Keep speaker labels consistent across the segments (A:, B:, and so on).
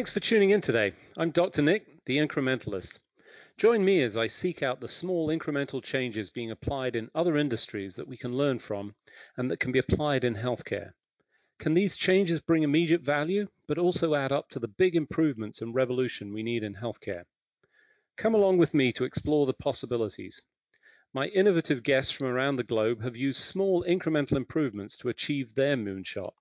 A: Thanks for tuning in today. I'm Dr. Nick, the incrementalist. Join me as I seek out the small incremental changes being applied in other industries that we can learn from and that can be applied in healthcare. Can these changes bring immediate value, but also add up to the big improvements and revolution we need in healthcare? Come along with me to explore the possibilities. My innovative guests from around the globe have used small incremental improvements to achieve their moonshot.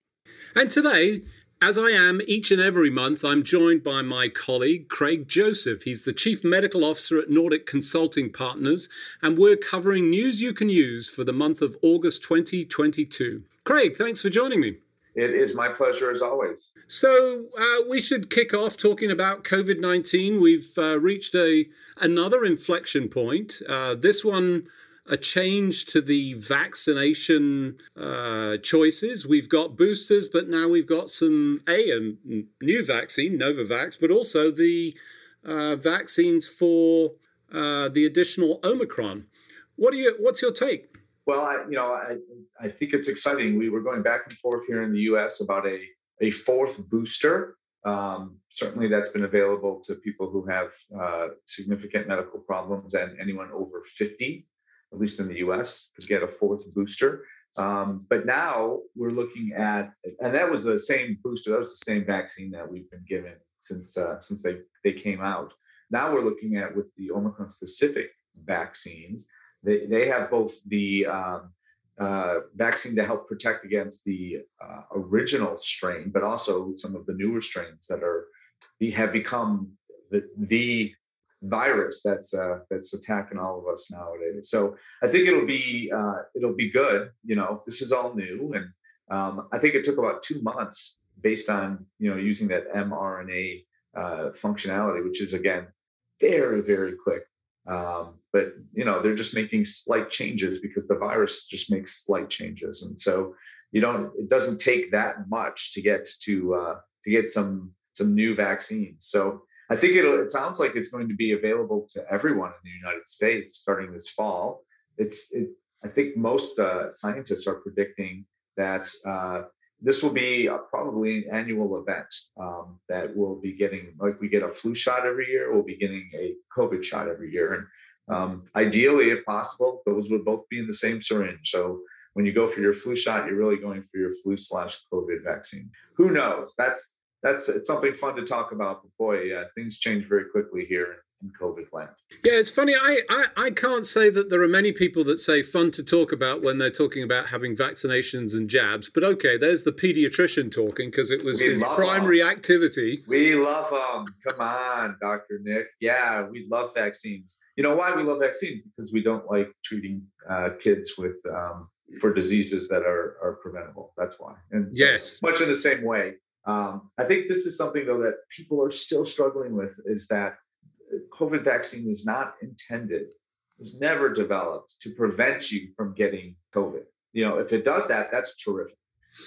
B: And today, as I am each and every month, I'm joined by my colleague, Craig Joseph. He's the Chief Medical Officer at Nordic Consulting Partners, and we're covering news you can use for the month of August 2022. Craig, thanks for joining me.
C: It is my pleasure as always.
B: So uh, we should kick off talking about COVID nineteen. We've uh, reached a another inflection point. Uh, this one a change to the vaccination uh, choices. We've got boosters, but now we've got some a, a new vaccine, Novavax, but also the uh, vaccines for uh, the additional Omicron. What do you? What's your take?
C: Well, I, you know, I, I think it's exciting. We were going back and forth here in the U.S. about a a fourth booster. Um, certainly, that's been available to people who have uh, significant medical problems and anyone over 50 at least in the US, could get a fourth booster. Um, but now we're looking at, and that was the same booster, that was the same vaccine that we've been given since uh, since they, they came out. Now we're looking at with the Omicron specific vaccines, they, they have both the um, uh, vaccine to help protect against the uh, original strain, but also some of the newer strains that are have become the, the virus that's uh, that's attacking all of us nowadays. So I think it'll be uh, it'll be good. You know, this is all new, and um, I think it took about two months based on you know using that mRNA uh, functionality, which is again very very quick. Um, but you know they're just making slight changes because the virus just makes slight changes, and so you don't it doesn't take that much to get to uh, to get some some new vaccines. So I think it'll, it sounds like it's going to be available to everyone in the United States starting this fall. It's, it, I think most uh, scientists are predicting that uh, this will be a, probably an annual event um, that we'll be getting, like we get a flu shot every year, we'll be getting a COVID shot every year. And um, ideally, if possible, those would both be in the same syringe. So when you go for your flu shot, you're really going for your flu slash COVID vaccine. Who knows? That's that's it's something fun to talk about. But boy, yeah, things change very quickly here in COVID land.
B: Yeah, it's funny. I, I, I can't say that there are many people that say fun to talk about when they're talking about having vaccinations and jabs. But okay, there's the pediatrician talking because it was we his primary them. activity.
C: We love them. Come on, Dr. Nick. Yeah, we love vaccines. You know why we love vaccines? Because we don't like treating uh, kids with um, for diseases that are, are preventable. That's why. And
B: so yes,
C: much in the same way, um, I think this is something though that people are still struggling with is that COVID vaccine is not intended, was never developed to prevent you from getting COVID. You know, if it does that, that's terrific.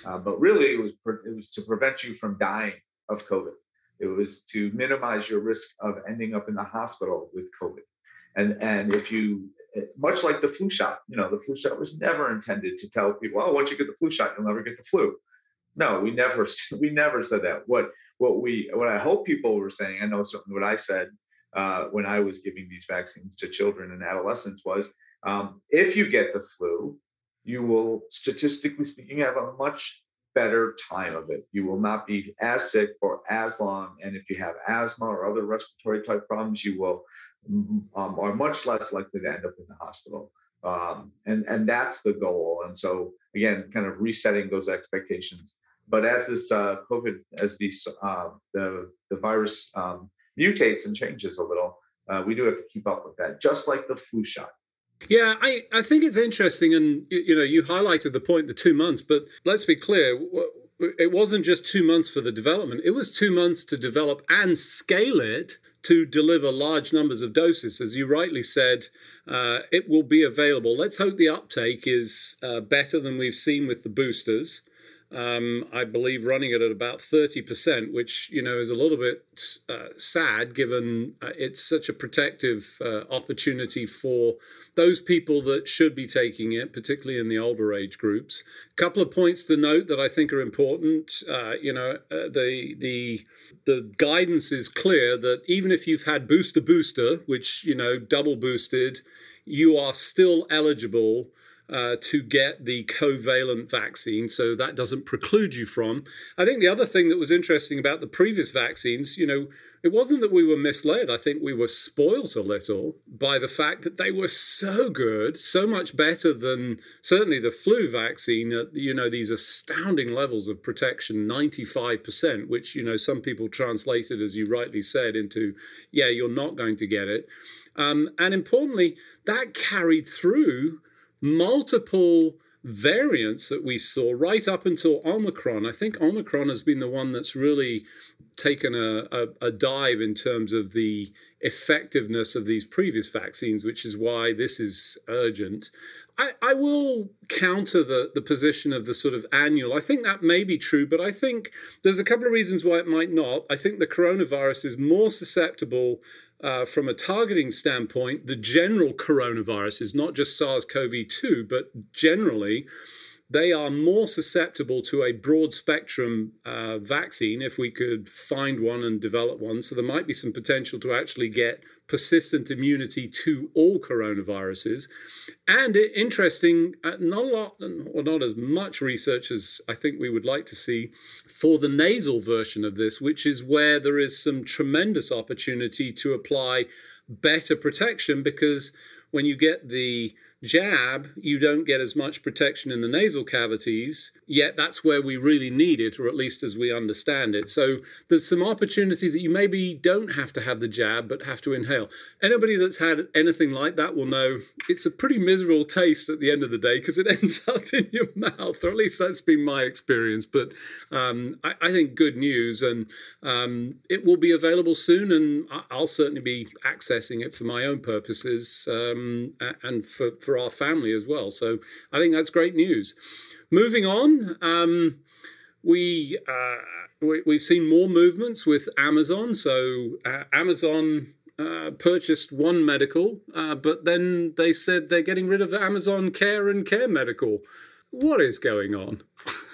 C: Uh, but really, it was it was to prevent you from dying of COVID. It was to minimize your risk of ending up in the hospital with COVID. And and if you much like the flu shot, you know, the flu shot was never intended to tell people, oh, once you get the flu shot, you'll never get the flu. No, we never we never said that. What what we what I hope people were saying, I know certainly what I said uh, when I was giving these vaccines to children and adolescents was, um, if you get the flu, you will statistically speaking have a much better time of it. You will not be as sick for as long, and if you have asthma or other respiratory type problems, you will um, are much less likely to end up in the hospital. Um, and and that's the goal. And so again, kind of resetting those expectations. But as this uh, COVID, as these uh, the the virus um, mutates and changes a little, uh, we do have to keep up with that, just like the flu shot.
B: Yeah, I, I think it's interesting, and you know, you highlighted the point the two months, but let's be clear, it wasn't just two months for the development; it was two months to develop and scale it to deliver large numbers of doses. As you rightly said, uh, it will be available. Let's hope the uptake is uh, better than we've seen with the boosters. Um, I believe running it at about 30%, which, you know, is a little bit uh, sad given uh, it's such a protective uh, opportunity for those people that should be taking it, particularly in the older age groups. A couple of points to note that I think are important. Uh, you know, uh, the, the, the guidance is clear that even if you've had booster booster, which, you know, double boosted, you are still eligible uh, to get the bivalent vaccine, so that doesn't preclude you from. I think the other thing that was interesting about the previous vaccines, you know, it wasn't that we were misled. I think we were spoilt a little by the fact that they were so good, so much better than certainly the flu vaccine at, you know, these astounding levels of protection 95%, which, you know, some people translated, as you rightly said, into, yeah, you're not going to get it. Um, and importantly, that carried through multiple variants that we saw right up until Omicron. I think Omicron has been the one that's really taken a, a, a, dive in terms of the effectiveness of these previous vaccines, which is why this is urgent. I, I will counter the, the position of the sort of annual. I think that may be true, but I think there's a couple of reasons why it might not. I think the coronavirus is more susceptible uh, from a targeting standpoint, the general coronavirus is not just SARS CoV 2, but generally they are more susceptible to a broad spectrum uh, vaccine if we could find one and develop one. So there might be some potential to actually get persistent immunity to all coronaviruses. And interesting, uh, not a lot, or not as much research as I think we would like to see for the nasal version of this, which is where there is some tremendous opportunity to apply better protection because when you get the jab, you don't get as much protection in the nasal cavities, yet that's where we really need it, or at least as we understand it. So there's some opportunity that you maybe don't have to have the jab, but have to inhale. Anybody that's had anything like that will know it's a pretty miserable taste at the end of the day because it ends up in your mouth, or at least that's been my experience. But um, I, I, think good news, and um, it will be available soon, and I'll certainly be accessing it for my own purposes um, and for, for for our family as well. So I think that's great news. Moving on, um, we, uh, we have seen more movements with Amazon. So uh, Amazon uh, purchased One Medical, uh, but then they said they're getting rid of Amazon Care and Care Medical. What is going on?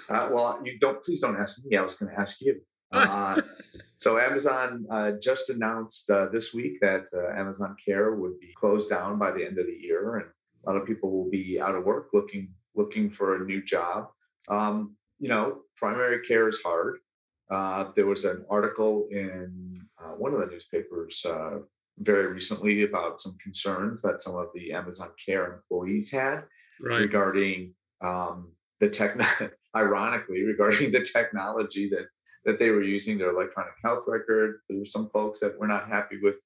C: Uh, well, you don't. Please don't ask me. I was going to ask you. Uh, so Amazon uh, just announced uh, this week that uh, Amazon Care would be closed down by the end of the year, and a lot of people will be out of work looking looking for a new job. Um, you know, primary care is hard. Uh, there was an article in uh, one of the newspapers uh, very recently about some concerns that some of the Amazon Care employees had right. regarding um, the tech. ironically, regarding the technology that that they were using, their electronic health record. There were some folks that were not happy with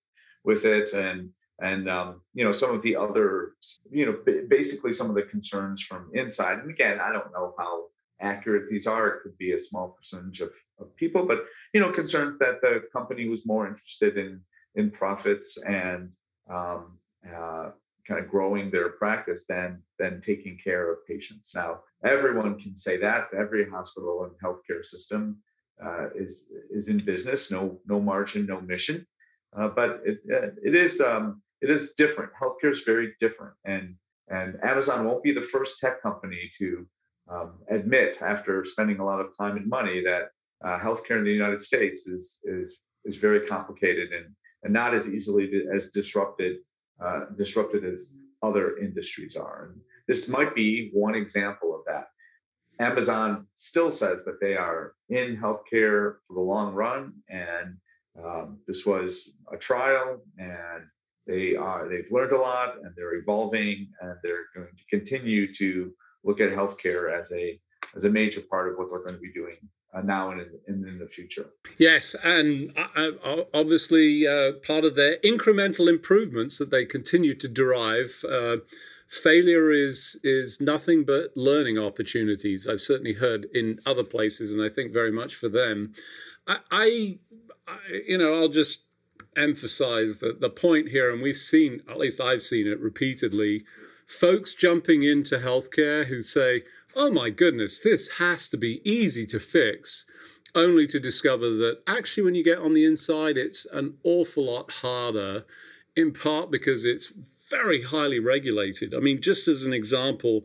C: with it, and and um, you know some of the other you know b- basically some of the concerns from inside and again i don't know how accurate these are it could be a small percentage of, of people but you know concerns that the company was more interested in in profits and um, uh, kind of growing their practice than than taking care of patients. Now everyone can say that every hospital and healthcare system uh, is is in business no no margin no mission uh, but it, uh, it is um, it is different. Healthcare is very different, and and Amazon won't be the first tech company to um, admit after spending a lot of time and money that uh, healthcare in the United States is is is very complicated and and not as easily as disrupted uh, disrupted as other industries are. And this might be one example of that. Amazon still says that they are in healthcare for the long run, and um, this was a trial, and they are they've learned a lot, and they're evolving, and they're going to continue to look at healthcare as a as a major part of what they're going to be doing uh, now and in, in, the future.
B: Yes, and uh, uh, obviously uh, part of their incremental improvements that they continue to derive. Uh, failure is is nothing but learning opportunities. I've certainly heard in other places, and I think very much for them. I, I, I you know, I'll just emphasize that the point here, and we've seen, at least I've seen it repeatedly, folks jumping into healthcare who say, oh my goodness, this has to be easy to fix, only to discover that actually, when you get on the inside, it's an awful lot harder, in part because it's very highly regulated. I mean, just as an example,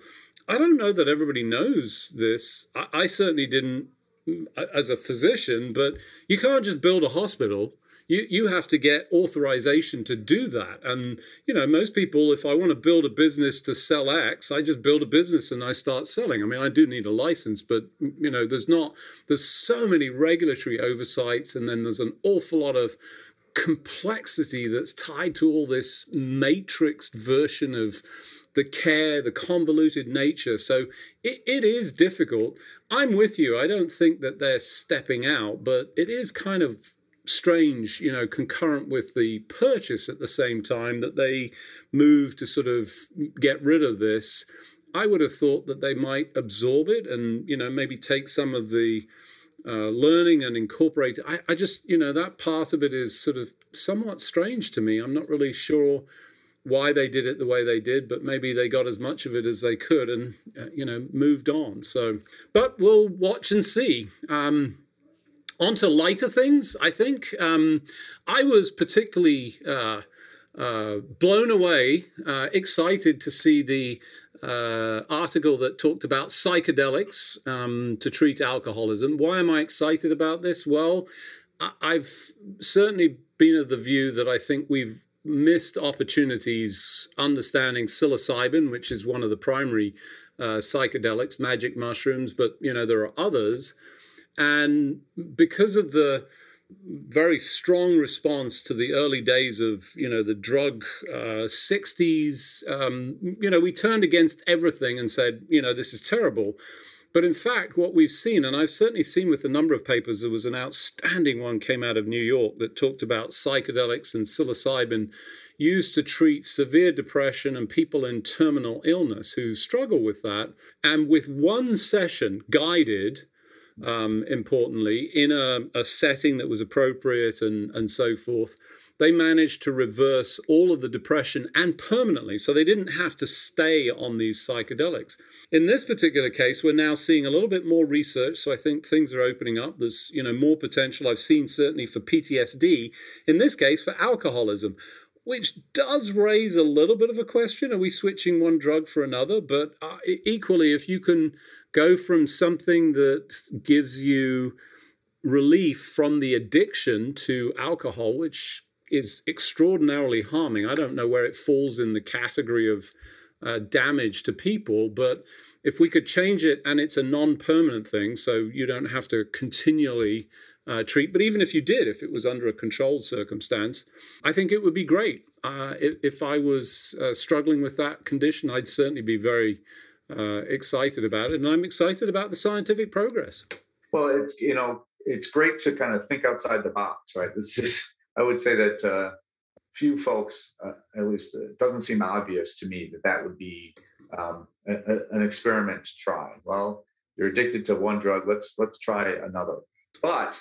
B: I don't know that everybody knows this. I, I certainly didn't mm, as a physician, but you can't just build a hospital you you have to get authorization to do that and you know most people if i want to build a business to sell x i just build a business and i start selling i mean i do need a license but you know there's not there's so many regulatory oversights and then there's an awful lot of complexity that's tied to all this matrixed version of the care, the convoluted nature. So it, it is difficult. I'm with you. I don't think that they're stepping out, but it is kind of strange, you know, concurrent with the purchase at the same time that they move to sort of get rid of this. I would have thought that they might absorb it and, you know, maybe take some of the uh, learning and incorporate. I, I just, you know, that part of it is sort of somewhat strange to me. I'm not really sure why they did it the way they did, but maybe they got as much of it as they could and, uh, you know, moved on. So, but we'll watch and see. Um, on to lighter things, I think. Um, I was particularly uh, uh, blown away, uh, excited to see the uh, article that talked about psychedelics um, to treat alcoholism. Why am I excited about this? Well, I've certainly been of the view that I think we've missed opportunities understanding psilocybin, which is one of the primary uh, psychedelics, magic mushrooms, but you know there are others. And because of the very strong response to the early days of you know the drug uh, 60s um, you know we turned against everything and said you know this is terrible. But in fact what we've seen and i've certainly seen with a number of papers there was an outstanding one came out of new york that talked about psychedelics and psilocybin used to treat severe depression and people in terminal illness who struggle with that. And with one session guided um, importantly, in a, a, setting that was appropriate and, and so forth. They managed to reverse all of the depression and permanently, so they didn't have to stay on these psychedelics. In this particular case, we're now seeing a little bit more research, so I think things are opening up. There's you know more potential. I've seen certainly for PTSD. In this case, for alcoholism which does raise a little bit of a question. Are we switching one drug for another? But uh, equally, if you can go from something that gives you relief from the addiction to alcohol, which is extraordinarily harming. I don't know where it falls in the category of uh, damage to people, but if we could change it and it's a non permanent thing, so you don't have to continually uh, treat, but even if you did, if it was under a controlled circumstance, I think it would be great. Uh, if, if, I was uh, struggling with that condition, I'd certainly be very uh, excited about it, and I'm excited about the scientific progress.
C: Well, it's you know it's great to kind of think outside the box, right? This is I would say that uh, few folks, uh, at least it doesn't seem obvious to me that that would be um, a, a, an experiment to try. Well, you're addicted to one drug, let's let's try another. But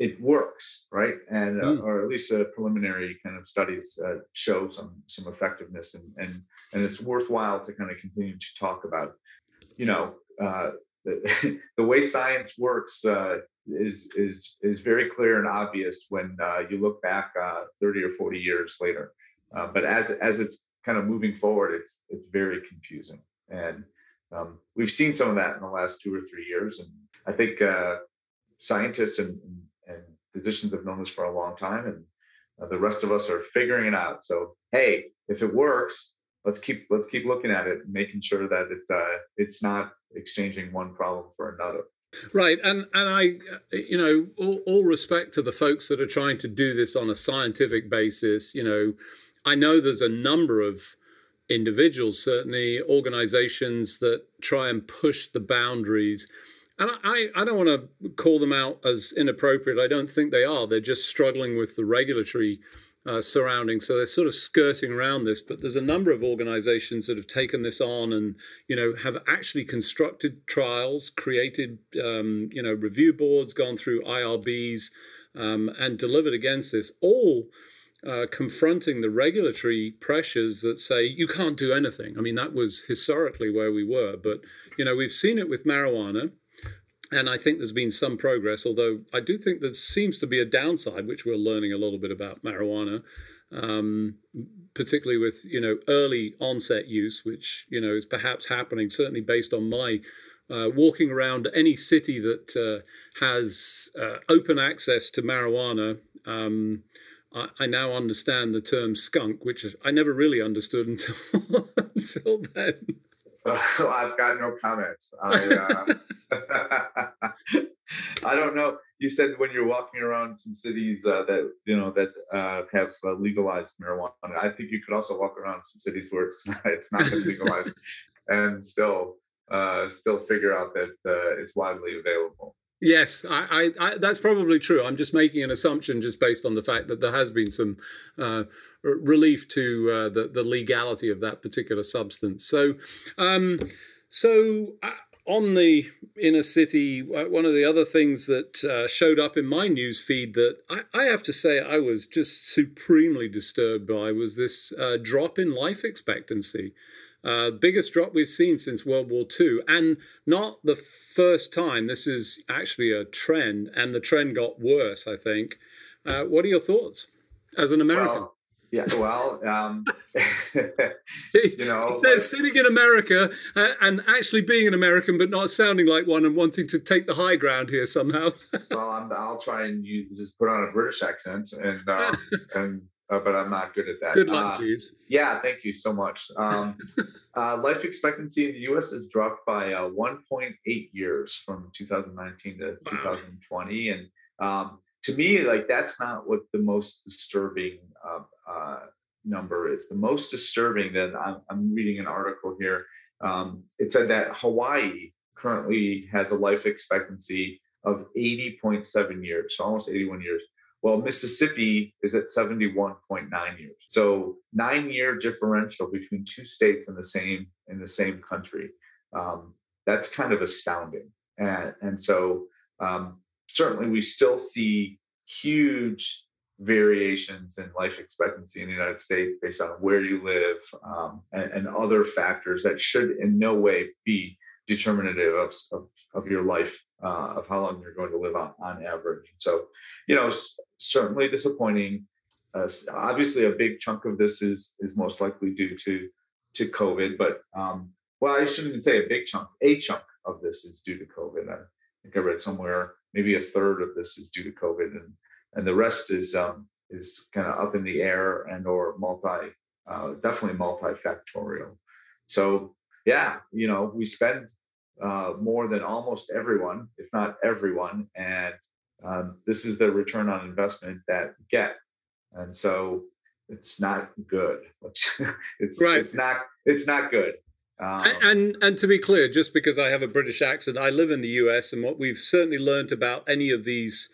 C: it works, right? And uh, mm. or at least a preliminary kind of studies uh, show some some effectiveness, and and and it's worthwhile to kind of continue to talk about, you know, uh, the, the way science works uh, is is is very clear and obvious when uh, you look back uh, 30 or 40 years later. but as as it's kind of moving forward, it's it's very confusing, and um, we've seen some of that in the last two or three years, and I think scientists and, and physicians have known this for a long time, and uh, the rest of us are figuring it out. So, hey, if it works, let's keep let's keep looking at it, making sure that it uh, it's not exchanging one problem for another.
B: Right, and and I, you know, all, all respect to the folks that are trying to do this on a scientific basis. You know, I know there's a number of individuals, certainly organizations that try and push the boundaries and I, I don't want to call them out as inappropriate. I don't think they are. They're just struggling with the regulatory uh, surroundings, so they're sort of skirting around this. But there's a number of organisations that have taken this on, and you know have actually constructed trials, created um, you know review boards, gone through IRBs, um, and delivered against this. All uh, confronting the regulatory pressures that say you can't do anything. I mean, that was historically where we were, but you know we've seen it with marijuana, and I think there's been some progress. Although I do think there seems to be a downside, which we're learning a little bit about marijuana, um, particularly with you know early onset use, which you know is perhaps happening. Certainly based on my uh, walking around any city that uh, has uh, open access to marijuana. Um, I, I, now understand the term skunk, which I never really understood until until then.
C: I've got no comments. I, uh, I don't know. You said when you're walking around some cities uh, that you know that uh, have uh, legalized marijuana. I think you could also walk around some cities where it's not, it's not legalized, and still uh, still figure out that uh, it's widely available.
B: Yes, I, I, I, that's probably true. I'm just making an assumption just based on the fact that there has been some uh, relief to uh, the, the legality of that particular substance. So, um, so uh, on the inner city, uh, one of the other things that uh, showed up in my news feed that I, I, have to say I was just supremely disturbed by was this uh, drop in life expectancy. Uh, biggest drop we've seen since World War II, and not the first time. This is actually a trend, and the trend got worse. I think. Uh, what are your thoughts as an American?
C: Well, yeah, well, um, you know,
B: he says sitting in America uh, and actually being an American, but not sounding like one and wanting to take the high ground here somehow.
C: well, i will try and use, just put on a British accent and um, and uh, but I'm not good at that.
B: Good luck, uh, Jeeves.
C: Yeah, thank you so much. Um, uh, life expectancy in the U.S. has dropped by uh, 1.8 years from 2019 to wow. 2020, and um, to me, like that's not what the most disturbing uh, number is. The most disturbing that I'm, I'm reading an article here. Um, it said that Hawaii currently has a life expectancy of 80.7 years, so almost 81 years. Well, Mississippi is at 71.9 years. So nine year differential between two states in the same in the same country. Um, that's kind of astounding. And, and so um, certainly we still see huge variations in life expectancy in the United States based on where you live um, and, and, other factors that should in no way be determinative of, of, of your life, uh, of how long you're going to live on, on average. So, you know, certainly disappointing. Uh, obviously, a big chunk of this is is most likely due to to COVID, but um, well, I shouldn't even say a big chunk. A chunk of this is due to COVID. I think I read somewhere maybe a third of this is due to COVID, and and the rest is um, is kind of up in the air and or multi, uh, definitely multifactorial. So yeah, you know, we spend uh, more than almost everyone, if not everyone, and um, this is the return on investment that we get, and so it's not good. it's right. It's not. It's not good.
B: Um, and and to be clear, just because I have a British accent, I live in the U.S. and what we've certainly learned about any of these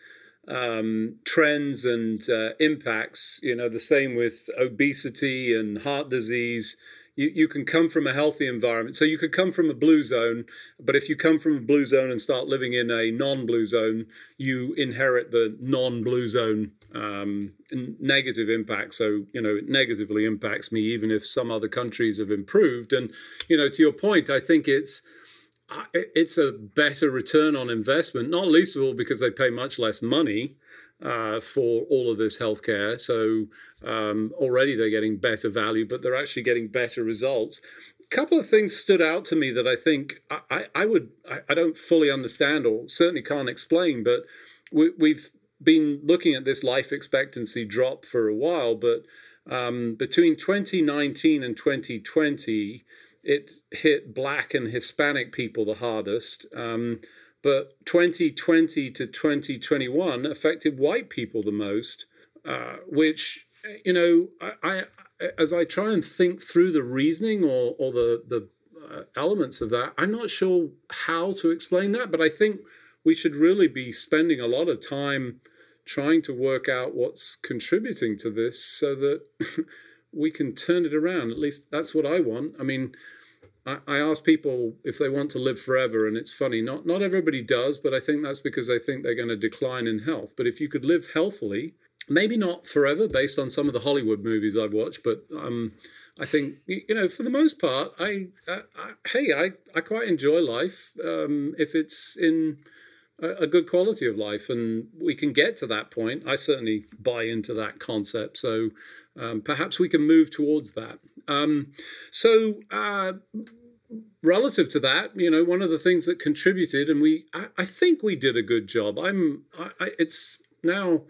B: um, trends and uh, impacts, you know, the same with obesity and heart disease you, you can come from a healthy environment. So you could come from a blue zone, but if you come from a blue zone and start living in a non-blue zone, you inherit the non-blue zone um, negative impact. So you know, it negatively impacts me, even if some other countries have improved. And you know, to your point, I think it's it's a better return on investment, not least of all because they pay much less money uh, for all of this healthcare. So um, already they're getting better value, but they're actually getting better results. A couple of things stood out to me that I think I, I, I would I, I, don't fully understand or certainly can't explain, but we, we've been looking at this life expectancy drop for a while, but um, between 2019 and 2020, it hit black and Hispanic people the hardest. Um, but 2020 to 2021 affected white people the most, uh, which, you know, I, I, as I try and think through the reasoning or, or the, the uh, elements of that, I'm not sure how to explain that, but I think we should really be spending a lot of time trying to work out what's contributing to this so that we can turn it around. At least that's what I want. I mean, I, ask people if they want to live forever, and it's funny, not, not everybody does, but I think that's because they think they're going to decline in health. But if you could live healthily maybe not forever, based on some of the Hollywood movies I've watched, but um, I think you know for the most part, I, I, I hey, I, I quite enjoy life um, if it's in a, a, good quality of life, and we can get to that point. I certainly buy into that concept, so um, perhaps we can move towards that. Um, so. Uh, relative to that, you know, one of the things that contributed, and we, I, I think we did a good job. I'm, I, I, it's now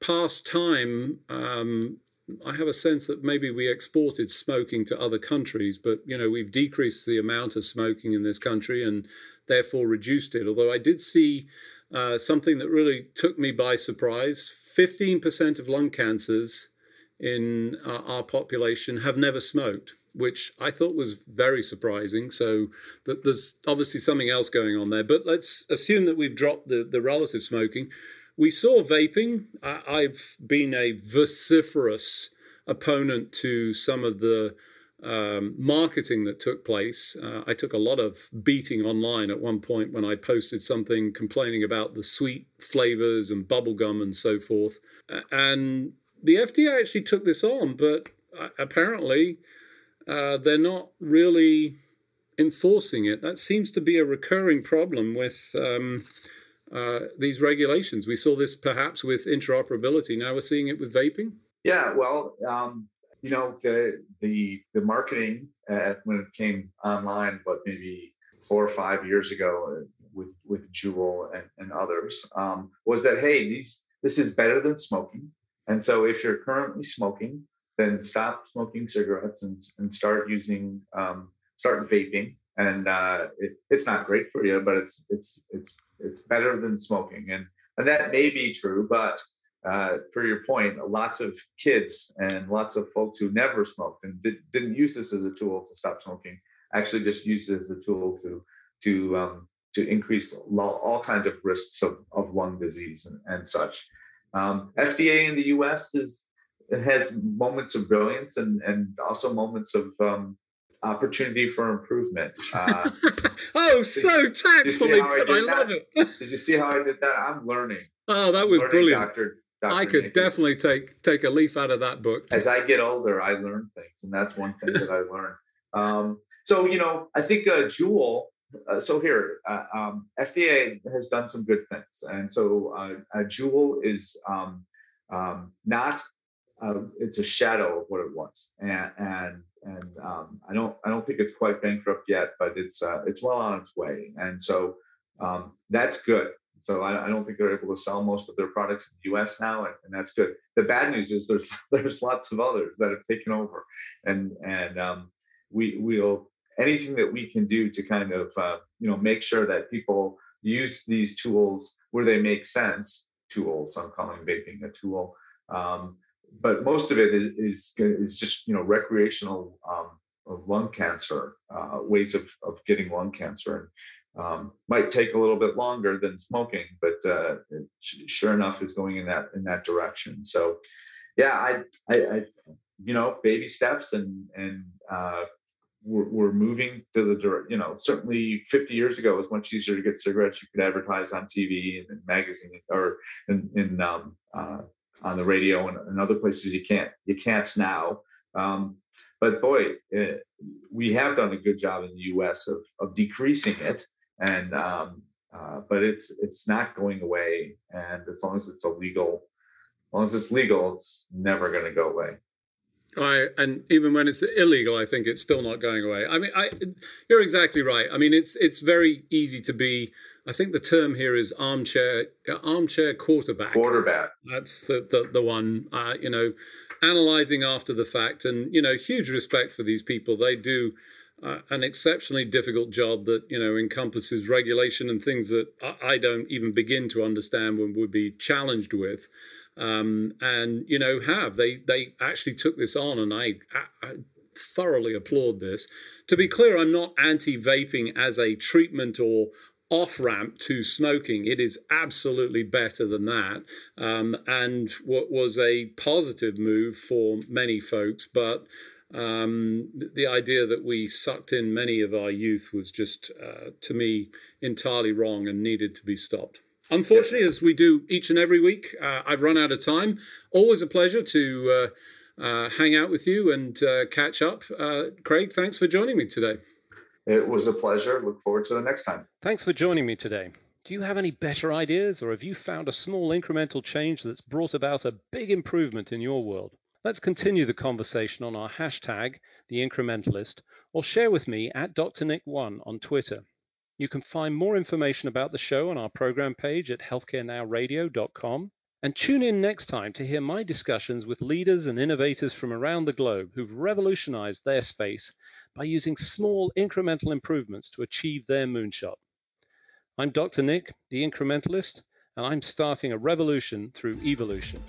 B: past time um, I have a sense that maybe we exported smoking to other countries, but you know we've decreased the amount of smoking in this country and therefore reduced it. Although I did see uh, something that really took me by surprise: fifteen percent of lung cancers in uh, our population have never smoked, which I thought was very surprising. So there's obviously something else going on there. But let's assume that we've dropped the the relative smoking. We saw vaping. I've been a vociferous opponent to some of the um, marketing that took place. Uh, I took a lot of beating online at one point when I posted something complaining about the sweet flavors and bubblegum and so forth. And the FDA actually took this on, but uh, apparently uh, they're not really enforcing it. That seems to be a recurring problem with. Um, uh, these regulations. We saw this perhaps with interoperability. Now we're seeing it with vaping.
C: Yeah, well, um, you know, the the the marketing uh, when it came online, but maybe four or five years ago uh, with with Juul and, and others, um, was that hey, these this is better than smoking, and so if you're currently smoking, then stop smoking cigarettes and and start using um, start vaping and uh, it, it's not great for you, but it's it's it's it's better than smoking, and and that may be true. But uh, for your point, lots of kids and lots of folks who never smoked and did, not use this as a tool to stop smoking actually just use it as a tool to to um, to increase all kinds of risks of, of lung disease and, and such. Um, FDA in the U.S. is it has moments of brilliance and and also moments of um, opportunity for improvement. Uh,
B: oh, so tactfully I, I love it.
C: did you see how I did that? I'm learning.
B: Oh, that was brilliant. Dr. Dr. I could definitely take take a leaf out of that book.
C: As I get older, I learn things, and that's one thing that I learned. Um, so you know, I think uh, Juul. Uh, so here, uh, um, FDA has done some good things, and so uh, Juul is um, um, not. Uh, it's a shadow of what it was, and, and and um, I don't I don't think it's quite bankrupt yet, but it's uh, it's well on its way, and so um, that's good. So I, I, don't think they're able to sell most of their products in the U.S. now, and, and, that's good. The bad news is there's there's lots of others that have taken over, and and um, we will anything that we can do to kind of uh, you know make sure that people use these tools where they make sense. Tools. I'm calling vaping a tool. Um, but most of it is is, is just you know recreational um, lung cancer uh, ways of, of getting lung cancer and um, might take a little bit longer than smoking but uh, sure enough is going in that in that direction so yeah I, I, I you know baby steps and and uh, we're, we're, moving to the direct you know certainly 50 years ago it was much easier to get cigarettes you could advertise on tv and in magazine or in, in um, uh, on the radio and, and other places you can't you can't now. Um, but boy, it, eh, we have done a good job in the U.S. of of decreasing it, and um, uh, but it's it's not going away. And as long as it's illegal, as long as it's legal, it's never going to go away.
B: I and even when it's illegal, I think it's still not going away. I mean, I you're exactly right. I mean, it's it's very easy to be. I think the term here is armchair armchair quarterback.
C: Quarterback.
B: That's the the, the one. Uh, you know, analyzing after the fact, and you know, huge respect for these people. They do. Uh, an exceptionally difficult job that you know encompasses regulation and things that I, I don't even begin to understand and would be challenged with um, and you know have they they actually took this on, and I, I, thoroughly applaud this. To be clear, I'm not anti-vaping as a treatment or off ramp to smoking. It is absolutely better than that, um, and what was a positive move for many folks, but. Um, the idea that we sucked in many of our youth was just, uh, to me, entirely wrong and needed to be stopped.
D: Unfortunately, as we do each and every week, uh, I've run out of time. Always a pleasure to uh, uh, hang out with you and uh, catch up. Uh, Craig, thanks for joining me today.
C: It was a pleasure. Look forward to the next time.
B: Thanks for joining me today. Do you have any better ideas, or have you found a small incremental change that's brought about a big improvement in your world? Let's continue the conversation on our hashtag, the incrementalist, or share with me at Dr. Nick1 on Twitter. You can find more information about the show on our program page at healthcarenowradio.com. And tune in next time to hear my discussions with leaders and innovators from around the globe who've revolutionized their space by using small incremental improvements to achieve their moonshot. I'm Dr. Nick, the incrementalist, and I'm starting a revolution through evolution.